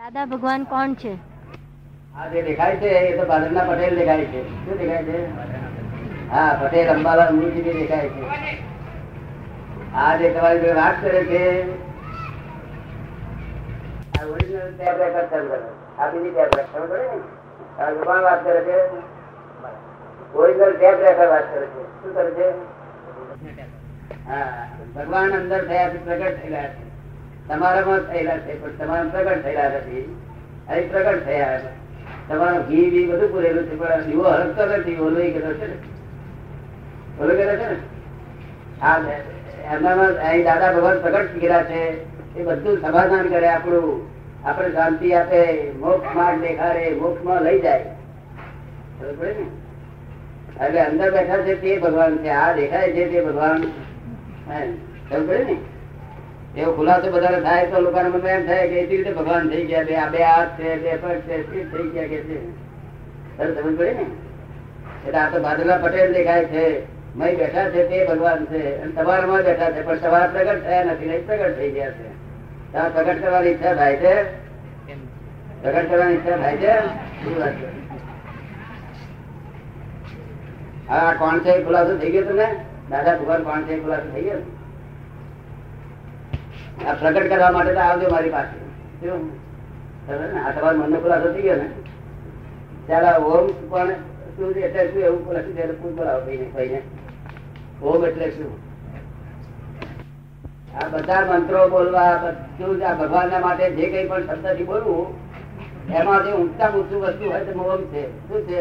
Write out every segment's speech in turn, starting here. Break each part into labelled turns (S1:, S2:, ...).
S1: દાદા ભગવાન કોણ છે?
S2: આ જે દેખાય છે, એ તો ભાદરના પટેલ દેખાય છે. શું દેખાય છે? હા, પટેલ, અંબાલાલ મુરજી દેખાય છે. આ જે તમારી જોડે વાત કરે છે. આ ઓરિજિનલ વાત કરે છે. શું કરે છે? હા, ભગવાન અંદર થયા પ્રગટ થયેલા છે. તમારામાં થયેલા છે, પણ તમારા પ્રગટ થયેલા નથી. અહીં પ્રગટ થયા છે. તમારું ઘી બી બધું પૂરેલું છે, પણ દીવો હરકતો નથી, ઓલો કહેતો છે ને. ઓલો કહેતો છે ને. હા એમનામાં અહીં દાદા ભગવાન પ્રગટ કર્યા છે, એ બધું સમાધાન કરે આપણું. આપણે શાંતિ આપે, મોક્ષ માર્ગ દેખાડે, મોક્ષમાં લઈ જાય. ખબર ને? એટલે અંદર બેઠા છે તે ભગવાન છે, આ દેખાય છે તે ભગવાન. ખબર પડે ને? એવો ખુલાસો બધાને થાય તો લોકોના મને એમ થાય કે એવી રીતે ભગવાન થઈ ગયા બે આ બે હાથ છે બે પગ છે સ્થિર થઈ ગયા કે છે? સમજ પડે ને? એટલે આ તો ભાદરવા પટેલ દેખાય છે મય બેઠા છે તે ભગવાન છે અને તમારામાં બેઠા છે પણ સવાર પ્રગટ થયા નથી નહીં પ્રગટ થઈ ગયા છે. ત્યાં પ્રગટ કરવાની ઈચ્છા થાય છે? પ્રગટ કરવાની ઈચ્છા થાય છે? શું વાત છે? હા કોણ છે ખુલાસો થઈ ગયો તમે દાદા ભગવાન કોણ છે ખુલાસો થઈ ગયો? આ પ્રગટ કરવા માટે તો આવજો મારી પાસે. આ તમારા મનનો ખુલાસો થઈ ગયો ને? ત્યારે ઓમ પણ શું એટલે શું એવું લખી દે પૂછ બોલાવો ભાઈને ભાઈને. ઓમ એટલે શું? આ બધા મંત્રો બોલવા બધું જ આ ભગવાનના માટે જે કઈ પણ શબ્દથી બોલવું એમાં જે ઊંચા ઊંચું વસ્તુ હોય તે ઓમ છે. શું છે?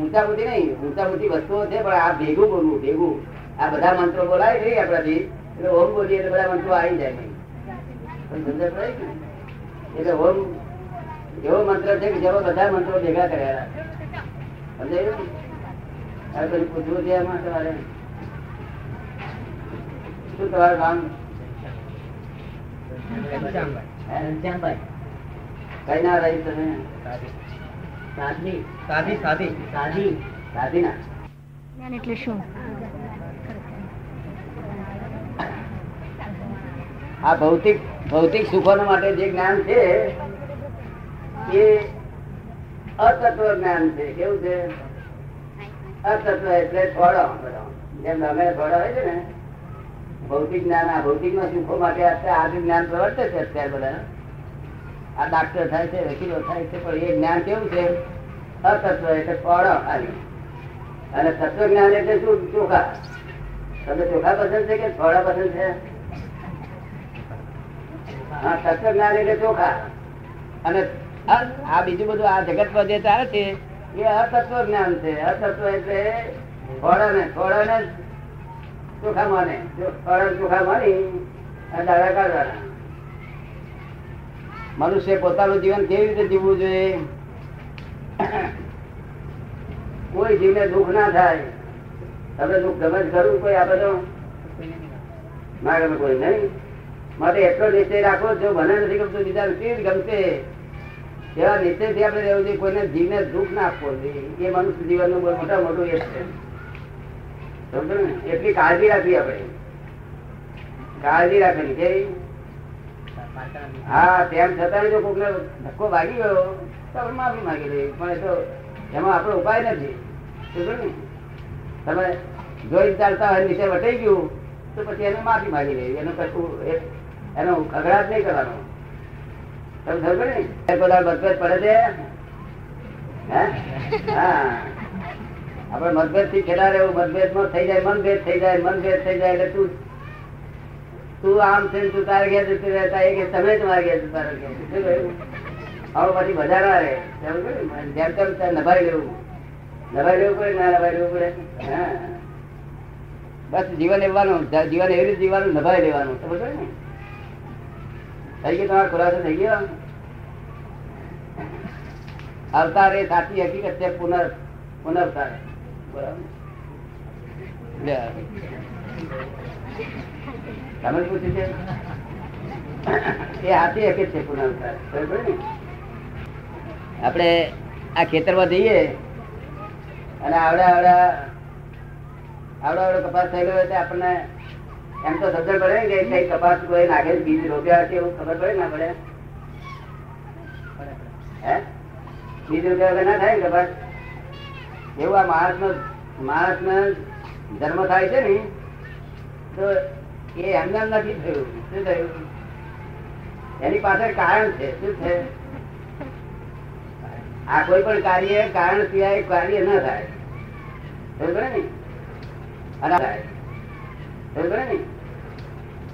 S2: ઊંચા ઊંચી નહીં ઊંચા ઊંચી વસ્તુઓ છે, પણ આ ભેગું બોલવું, ભેગું. આ બધા મંત્રો બોલાય છે આપણાથી. એટલે ઓમ બોલીએ એટલે બધા મંત્રો આવી જાય પડે એટલે ઓમ એવો મંત્ર છે કે જેવો બધા મંત્રો ભેગા કર્યા સમજાયું હવે પછી પૂછવું છે એમાં તમારે. શું તમારું નામ? કઈ ના રહી તમે? સાધી
S3: સાદી સાદી
S2: સાધી સાધી ના
S1: એટલે શું?
S2: આ ભૌતિક ભૌતિક સુખો માટે જે જ્ઞાન છે, એ અતત્વ જ્ઞાન છે. કેવું છે? અતત્વ એટલે થોડો. જેમ અમે થોડો હોય છે ને, ભૌતિક જ્ઞાન, આ ભૌતિક ના સુખો માટે આજે જ્ઞાન પ્રવર્તે છે અત્યારે બધા. આ ડાક્ટર થાય છે, વકીલો થાય છે, પણ એ જ્ઞાન કેવું છે? અતત્વ એટલે થોડો ખાલી. અને તત્વ જ્ઞાન એટલે શું? ચોખા. તમે ચોખા પસંદ છે કે થોડા પસંદ છે? અને આ બીજું બધું આ જગત પર જે ચાલે છે, એ અતત્વ જ્ઞાન છે. અતત્વ એટલે થોડા ને થોડા ને ચોખા માને. જો ચોખા માની અને દાદા કાઢવાના. મનુષ્ય પોતાનું જીવન કેવી રીતે જીવવું જોઈએ? કોઈ જીવને દુઃખ ના થાય તમે દુઃખ ગમે ખરું કોઈ આ બધો મારે કોઈ નહીં. માટે એટલો નિશ્ચય રાખો જો મને નથી ગમતું બીજા કેવી ગમશે? એવા નિશ્ચયથી આપણે રહેવું જોઈએ, કોઈને જીવને દુઃખ ના આપવો જોઈએ. એ મનુષ્ય જીવનનું બહુ મોટા મોટું એ છે. સમજો ને? એટલી કાળજી રાખવી આપણે. કાળજી રાખવી કે? હા, તેમ છતાં જો કોકને ધક્કો વાગી ગયો, તો માફી માંગી લઈએ. પણ એ તો એમાં આપણો ઉપાય નથી. સમજો ને? તમે જોઈ ચાલતા હોય નીચે વટાઈ ગયું, તો પછી એને માફી માંગી લેવી એનું કશું એનો ખગડાટ નહીં કરવાનો. તમે ખબર ને બધા મતભેદ પડે છે? આપણે મતભેદથી ખેડા રહેવું મતભેદમાં થઈ જાય, મનભેદ થઈ જાય, મનભેદ થઈ જાય એટલે તું તું આમ છે તું તારે ઘેર જતી રહેતા એ કે તમે જ મારે ઘેર જતા રહો. હવે પછી મજા ના રહે? જેમ તેમ નભાઈ લેવું. નભાઈ લેવું પડે ના નભાઈ લેવું પડે? હા. બસ જીવન લેવાનું જીવન એવી રીતે જીવવાનું, નભાઈ લેવાનું. સમજ ને થઈ ગયો ખુલાસો થઈ ગયો? અવતાર એ સાચી હકીકત છે, પુનર, પુનર્વતાર. બરાબર? તમે પૂછ્યું છે? એ હાથી હકીકત છે, પુનર્વતાર. આપણે આ ખેતરમાં જઈએ અને આવડા આવડા આવડા આવડો કપાસ થયેલો ગયો આપણને એમ તો સમજણ પડે કે કઈ કપાસ કોઈ નાખે બીજ રોપ્યા છે એવું ખબર પડે ના પડે હે? બીજ રોપ્યા વગર ના થાય ને કપાટ એવું આ માણસ નો માણસ જન્મ થાય છે ને, તો એ એમને નથી થયું. શું થયું? એની પાછળ કારણ છે. શું છે? આ કોઈ પણ કાર્ય કારણ સિવાય કાર્ય ન થાય. બરોબર ને? અને થાય. ને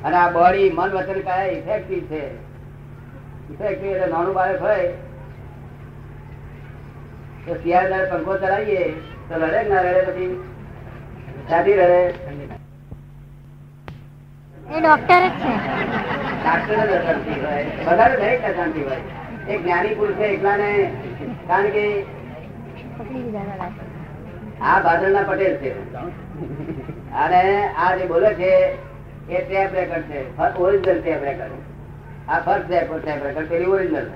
S2: અને આ બોડી મન વચન કયા ઇફેક્ટિવ છે. ઇફેક્ટિવ એટલે નાનું બાળક હોય તો શિયાળ પંખો ચલાવીએ તો લડે ના લડે પછી? સાથી લડે?
S1: એ ડોક્ટર જ છે.
S2: ડાક્ટર જ હોય. વધારે દરેક અશાંતિ હોય. એક જ્ઞાની પુરુષ છે એકલાને. કારણ કે. આ ભાદરના પટેલ છે. અને આ જે બોલે છે, એ ટેપ રેકર્ડ છે. Original tape record. આ ફર્સ્ટ ટેપ ટેપ રેકર્ડ, પેલી ઓરિજિનલ.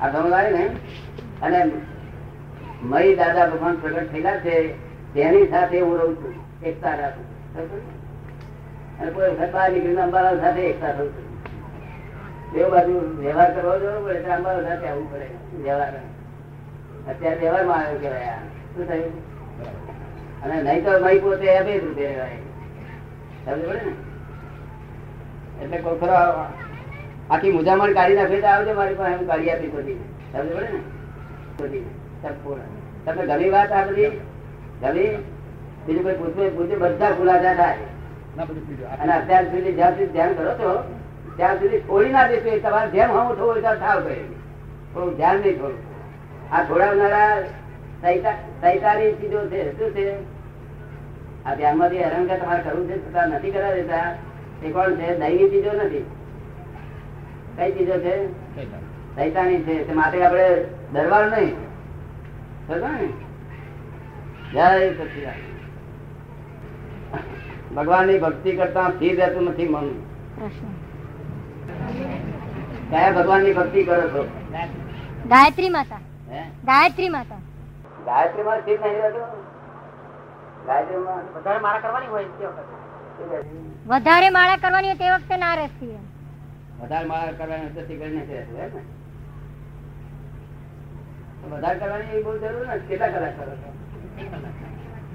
S2: આ સમજાય ને? અને મય દાદા ભગવાન પ્રગટ થયેલા છે, તેની સાથે હું રહું છું. એકતા રાખું અને કોઈ વખત બહાર નીકળીને અંબાલાલ સાથે એકતા થઉં છું. બે બાજુ વ્યવહાર કરવો જવો પડે, એટલે સાથે આવવું પડે. વ્યવહાર. અત્યારે વ્યવહારમાં આવ્યો કહેવાય શું થયું? અને નહીં તો મય પોતે અભેદ રૂપે રહેવાય. સમજ પડે ને? એટલે કોઈ ખરો આખી મુજામણ કાઢી નાખે તો આવજો મારી પાસે હું કાઢી આપી બધી સમજ પડે ને બધી તમે ગમી વાત આ બધી ગમી? બીજું કોઈ પૂછવું પૂછે બધા ખુલાસા થાય. અને અત્યાર સુધી જ્યાં સુધી ધ્યાન કરો છો ત્યાં સુધી છોડી ના દેશો તમારે જેમ હું થોડું ત્યાં થાવ કહે થોડું ધ્યાન નહીં થોડું આ છોડાવનારા સૈતાની ચીજો છે શું છે? આ ધ્યાનમાંથી હેરાન કે તમારે કરવું છે છતાં નથી કરવા દેતા. એ કોણ છે? દૈવી ચીજો નથી. કઈ ચીજો છે? સૈતાની છે તે માટે આપણે ડરવાનું નહીં. સમજો ને? જય ભક્તિ કરતા સ્થિર રહેતું નથી મન. કયા ભગવાનની ભક્તિ કરો છો?
S1: ગાયત્રી માતા. ગાયત્રી માતા.
S2: ગાયત્રીમાં સ્થિર નહીં રહેતું
S3: વધારે મારા કરવાની હોય તે વખતે?
S1: વધારે માળા કરવાની હોય તે વખતે ના રહેતી
S2: વધારે માળા કરવાની તો શીખર નથી રહેતું હે ને? વધારે કરવાની એ બહુ જરૂર ને કેટલા કલાક કરો છો?
S3: એક કલાક.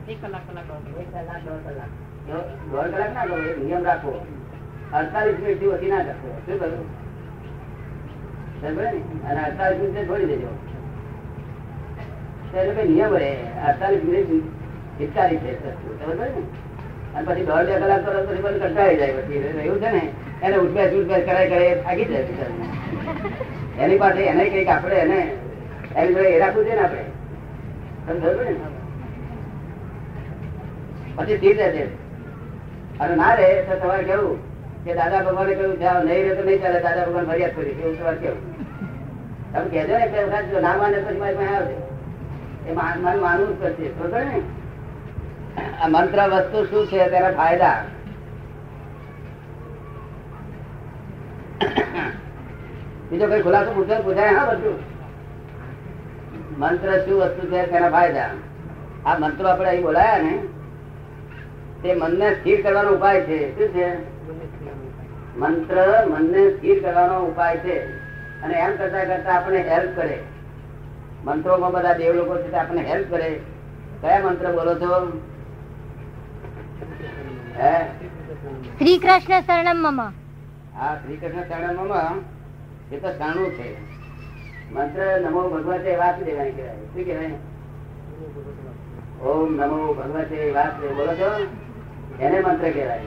S3: એક કલાક
S2: એક કલાક દોઢ કલાક. દોઢ દોઢ કલાક ના કરો નિયમ રાખો. અડતાલીસ મિનિટથી વધી ના કરશો. શું કરું? સમજ્યો ને? અને અડતાલીસ મિનિટ છોડી દેજો. તો નિયમ રહે અડતાલીસ મિનિટ હિતકારી છે બરાબર ને? પછી દોઢ કલાક કરો પછી બધું કંટાળી જાય. પછી એવું છે ને, એને ઉઠબેસ ઉઠબેસ કરાય કરે થાકી જાય બિચારા. એની પાસે એને કંઈક આપણે એને, એની જોડે એ રાખવું છે ને આપણે. બરાબર ને? પછી સ્થિર રહેશે અને ના રહે તો તમારે કેવું? કે દાદા ભગવાને કહ્યું, જાઓ, નહીં રહે તો નહીં ચાલે. દાદા ભગવાન ફરિયાદ કરી. એવું તમારે કેવું? તમે કહેજો ને કે, ના માને પછી મારી પાસે આવશે મંત્ર વસ્તુ શું છે તેના ફાયદા? બીજો કઈ ખુલાસો પૂછે પૂછાય, હા, બધું. મંત્ર શું વસ્તુ છે તેના ફાયદા? આ મંત્રો આપણે અહીં બોલાયા ને, તે મનને સ્થિર કરવાનો ઉપાય છે. શું છે? મંત્ર મનને સ્થિર કરવાનો ઉપાય છે. અને એમ કરતા કરતા આપણે હેલ્પ કરે. મંત્રોમાં બધા દેવ લોકો છે આપણને હેલ્પ કરે. કયા મંત્ર બોલો છો? હે?
S1: શ્રી કૃષ્ણ શરણમ મમ.
S2: હા શ્રી કૃષ્ણ શરણમાં એ તો શરણું છે. મંત્ર નમો ભગવતે વાત દેવાની કહેવાય. શું કહેવાય? ઓમ નમો ભગવતે વાત બોલો છો? એને મંત્ર કહેવાય.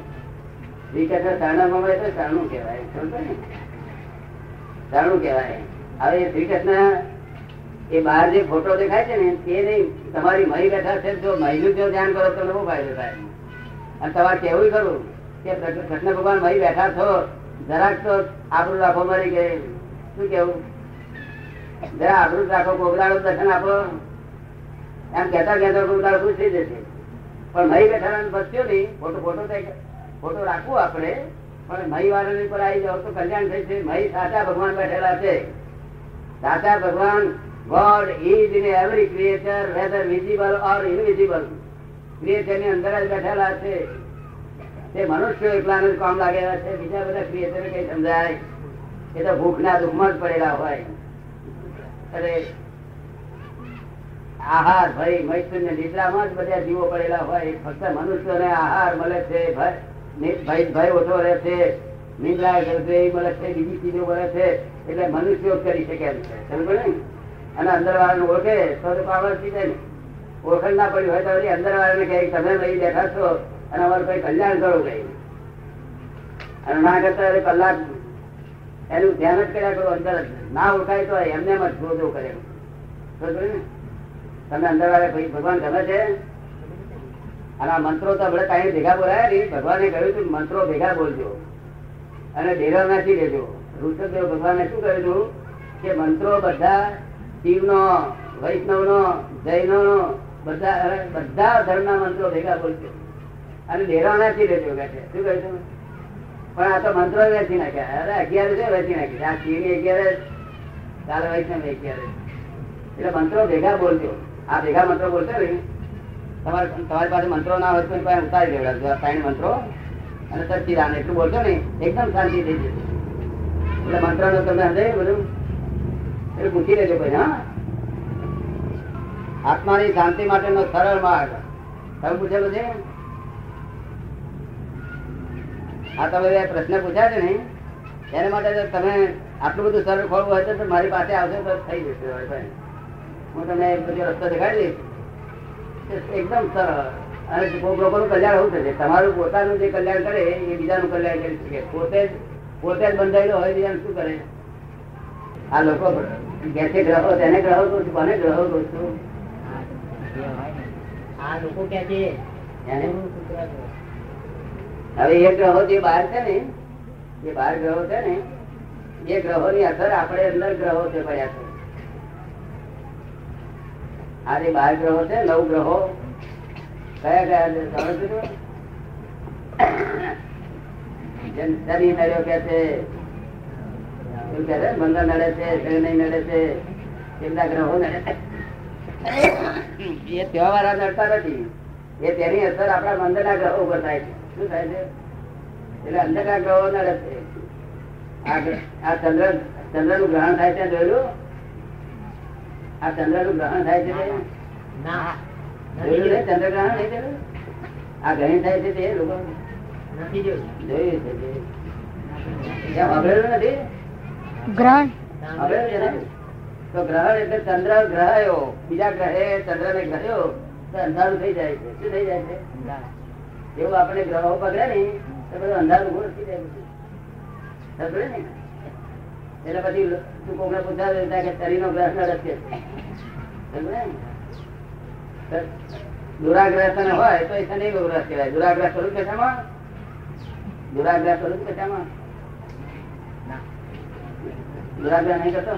S2: શ્રી કૃષ્ણ શરણમાં એ તો શરણું કહેવાય. શાણું કહેવાય. હવે શ્રી કૃષ્ણ એ બહાર જે ફોટો દેખાય છે ને, એ નહીં, તમારી મહી બેઠા છે જો મહીનું જો ધ્યાન કરો તો બહુ ફાયદો થાય? અને તમારે કેવું ખરું કે કૃષ્ણ ભગવાન મહી બેઠા છો, જરાક તો આપણું રાખો મરી ગયે શું કેવું? જરા આપણું રાખો કોગલાડો દર્શન આપો. એમ કહેતા કહેતા કોગલાડો ખુશ થઈ જશે. પણ મહી બેઠા બચ્યો નહીં, ફોટો ફોટો તો- ફોટો રાખવું આપણે, પણ મહી વાળાની પર આવી જાવ તો કલ્યાણ થઈ છે મહી સાચા ભગવાન બેઠેલા છે. સાચા ભગવાન God is in every creature whether visible or invisible ક્રિએચરની અંદર જ બેઠેલા છે. તે મનુષ્ય એકલાને જ કામ લાગેલા છે. બીજા બધા ક્રિએચર કઈ સમજાય? એ તો ભૂખ ના દુઃખમાં જ પડેલા હોય. અરે, આહાર ભય મૈત્રી ને નિદ્રામાં જ બધા જીવો પડેલા હોય. ફક્ત મનુષ્યોને આહાર મળે છે, ભય ભય ઓછો રહે છે. નિદ્રા મળે છે, બીજી ચીજો મળે છે. એટલે મનુષ્યો કરી શકે એમ છે. સમજો ને? અને અંદર વાળાને ઓળખે, તો પાવર થઈ ને ઓળખાણ ના પડી હોય તો અંદર વાળાને કહે તમે લઈ બેઠા છો અને અમારું કઈ કલ્યાણ કરો કઈ અને ના કરતા કલાક એનું ધ્યાન જ કર્યા કરો, અંદર ના ઓળખાય તો એમને એમ જ શોધો કરે? તમને અંદર વાળા ભાઈ ભગવાન ગમે છે? અને આ મંત્રો તો આપણે કાંઈ ભેગા બોલાયા નહીં. ભગવાને કહ્યું હતું મંત્રો ભેગા બોલજો અને ડેરા નાખી દેજો ઋષભદેવ ભગવાને શું કહ્યું? કે મંત્રો બધા શિવનો જૈન જૈનો બધા અરે બધા ધર્મના મંત્રો ભેગા બોલજો અને ડેરો નાખી દેજો કે છે. શું કહે હતું પણ આ તો મંત્રો વેચી નાખ્યા. અરે અગિયાર છે, વેચી નાખી આ શિવની અગિયાર કાલે વૈષ્ણવ અગિયાર એટલે મંત્રો ભેગા બોલજો. આ ભેગા મંત્રો બોલશો ને? તમારે તમારી પાસે મંત્રો ના હોય તો પાસે ઉતારી દેવડાવજો ત્રણ મંત્રો અને સચ્ચિદાન એટલું બોલશો ને, એકદમ શાંતિ થઈ જશે. એટલે મંત્ર નો તમે હજાય બધું એટલે પૂછી લેજો ભાઈ, હા. આત્માની શાંતિ માટેનો સરળ માર્ગ. તમે પૂછેલો છે? આ તમે પ્રશ્ન પૂછ્યા છે ને. એના માટે તમે આટલું બધું સરળ ખોલવું હોય તો મારી પાસે આવશે તો થઈ જશે હું તમને બધો રસ્તો દેખાડી દઈશ. એકદમ સરળ. અને કોઈક લોકોનું કલ્યાણ એવું થશે. તમારું પોતાનું જે કલ્યાણ કરે, એ બીજાનું કલ્યાણ કરી શકે. પોતે જ પોતે જ બંધાયેલો હોય બીજાનું શું કરે? આ લોકો છે ગ્રહો તેને ગ્રહો કહું છું કોને ગ્રહો કહું છું?
S3: આ લોકો કે છે
S2: એને? હવે એ ગ્રહો જે બહાર છે ને એ બાર ગ્રહો છે ને એ ગ્રહો ની અસર આપણે અંદર ગ્રહો છે પડ્યા છે. આ જે બાર ગ્રહો છે નવ ગ્રહો. કયા કયા છે સમજો? શનિ કે છે મંગળ નડે છે શનિ નડે છે કેટલા ગ્રહો નડે છે? એ તહેવાર નડતા નથી. એ તેની અસર આપણા મંદિરના ગ્રહો ઉપર થાય છે. શું થાય છે? એટલે અંદરના ગ્રહો નડે છે. આ ચંદ્ર ચંદ્રનું ગ્રહણ થાય છે જોયું આ ચંદ્રનું ગ્રહણ થાય છે જોયું
S3: ને
S2: ચંદ્ર ગ્રહણ નહીં જોયું આ ગ્રહણ થાય છે તે લોકો?
S3: નથી જોયું.
S2: જોયું છે નથી?
S1: ગ્રહણ?
S2: ને? તો ગ્રહણ એટલે ચંદ્ર ગ્રહાયો. બીજા ગ્રહે ચંદ્ર ને ગ્રહ્યો તો અંધારું થઈ જાય છે. શું થઈ જાય છે? એવું આપણે ગ્રહો પકડે ને, તો બધું અંધારું ઘોર થઈ જાય. સમજે ને? એટલે પછી તું કોકને ત્યાં કે શરીરનો ગ્રહ નડે છે. દુરાગ્રહ તને હોય, તો એ શનિ નો ગ્રહ કહેવાય. દુરાગ્રહ સ્વરૂપ કશામાં દુરાગ્રહ સ્વરૂપ કશામાં દુરાગ્રહ નહીં કરતો?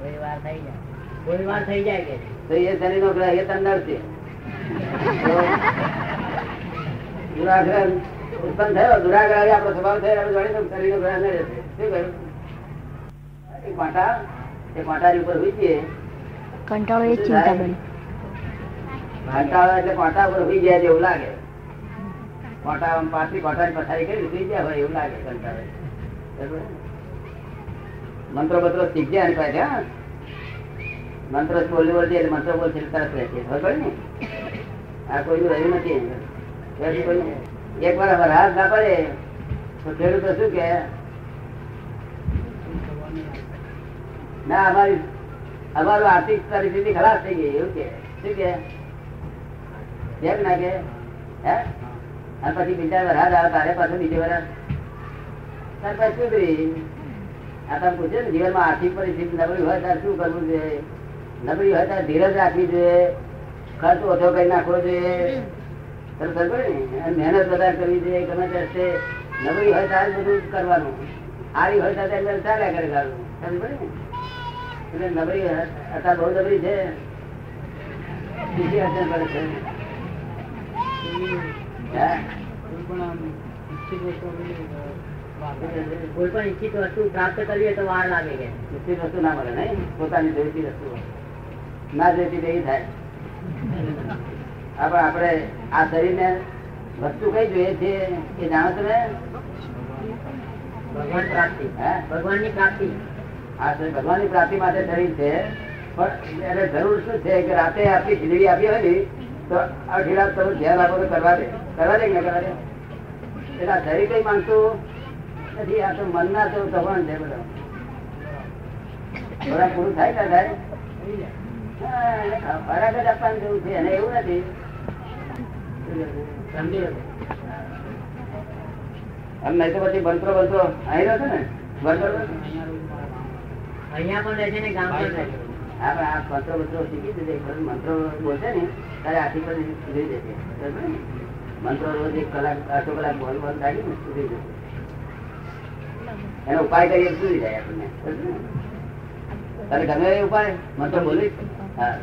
S3: કોઈ વાર થઈ જાય. કોઈ વાર થઈ જાય કે?
S2: તો એ શનિ નો ગ્રહ એ તંદર છે. દુરાગ્રહ ઉત્પન્ન થયો. દુરાગ્રહ આપણો સ્વભાવ થયો. આપણે જાણીએ તો શનિ નો ગ્રહ નડે છે શું કહ્યું? એક પાટા એ પાટાની ઉપર હોઈ જઈએ
S1: કંટાળો એ ચિંતા બની.
S2: કંટાળો એટલે પાટા ઉપર હોઈ ગયા જેવું લાગે. કોટા પાછી પાટાની પથારી કરી હોઈ ગયા હોય એવું લાગે કંટાળો. બરોબર? મંત્રો મંત્રો શીખજે આની પાસે મંત્ર બોલી બોલજે એટલે મંત્ર બોલશે તરત રહેશે ખબર ને? આ કોઈનું રહ્યું નથી એક વાર હાથ ના પડે. તો ખેડૂતો શું કે? ના, અમારી અમારું આર્થિક પરિસ્થિતિ ખરાબ થઈ ગઈ, એવું કે. શું કે? કેમ ના કે? હે? અને પછી બીજા વરસાદ આવે, તારે પાછું બીજે વરસ ત્યાર પછી સુધરી પૂછે ને જીવનમાં આર્થિક પરિસ્થિતિ નબળી હોય ત્યારે શું કરવું જોઈએ? નબળી હોય ત્યારે ધીરજ રાખવી જોઈએ. ખર્ચ ઓછો કરી નાખવો જોઈએ. મહેનત વધારે કરવી જોઈએ ગમે તે નબળી હોય ત્યારે બધું કરવાનું. આરી હોય ત્યારે ચાલ્યા કરે ગાળું. સમજ પડે ને? એટલે નબળી અત્યારે બહુ નબળી છે. બીજી અડચણ પડે છે. હે?
S3: કોઈ પણ ઈચ્છિત વસ્તુ પ્રાપ્ત કરીએ તો વાર લાગે કે
S2: ઈચ્છિત વસ્તુ ના મળે નહીં પોતાની જોઈતી વસ્તુ ના જોઈતી તેવી થાય. આપણે આપણે આ શરીરને વસ્તુ કઈ જોઈએ છે એ જાણો તમે?
S3: ભગવાન પ્રાપ્તિ.
S2: હે?
S3: ભગવાનની પ્રાપ્તિ
S2: આ ભગવાનની પ્રાપ્તિ માટે શરીર છે. પણ એને જરૂર શું છે કે રાતે આપી ખીચડી આપી હોય ને તો આ ખીલા તમે ધ્યાન આપો તો કરવા દે. કરવા દે કે કરવા દે? એટલે શરીર કઈ માંગતું? નથી આ તો મનના તો દબાણ છે બધા. થોડા પૂરું થાય ના થાય? ખોરાક જ આપવાનું જેવું છે? અને એવું નથી. એમ નહીં તો પછી બંત્રો બંત્રો અહીં રહ્યો છે ને બંત્રો
S3: અહીંયા પણ રહે છે ને ગામ પણ
S2: આપણે આ મંત્રો મંત્રો શીખી દીધે મંત્રો બોલશે ને ત્યારે આથી પર સુધરી જશે મંત્રો રોજ એક કલાક અડધો કલાક બોલ બોલ થાય ને સુધરી જશે એનો ઉપાય કરીએ તો જાય આપણને? તારે ગમે ઉપાય? મંત્રો બોલી. હા.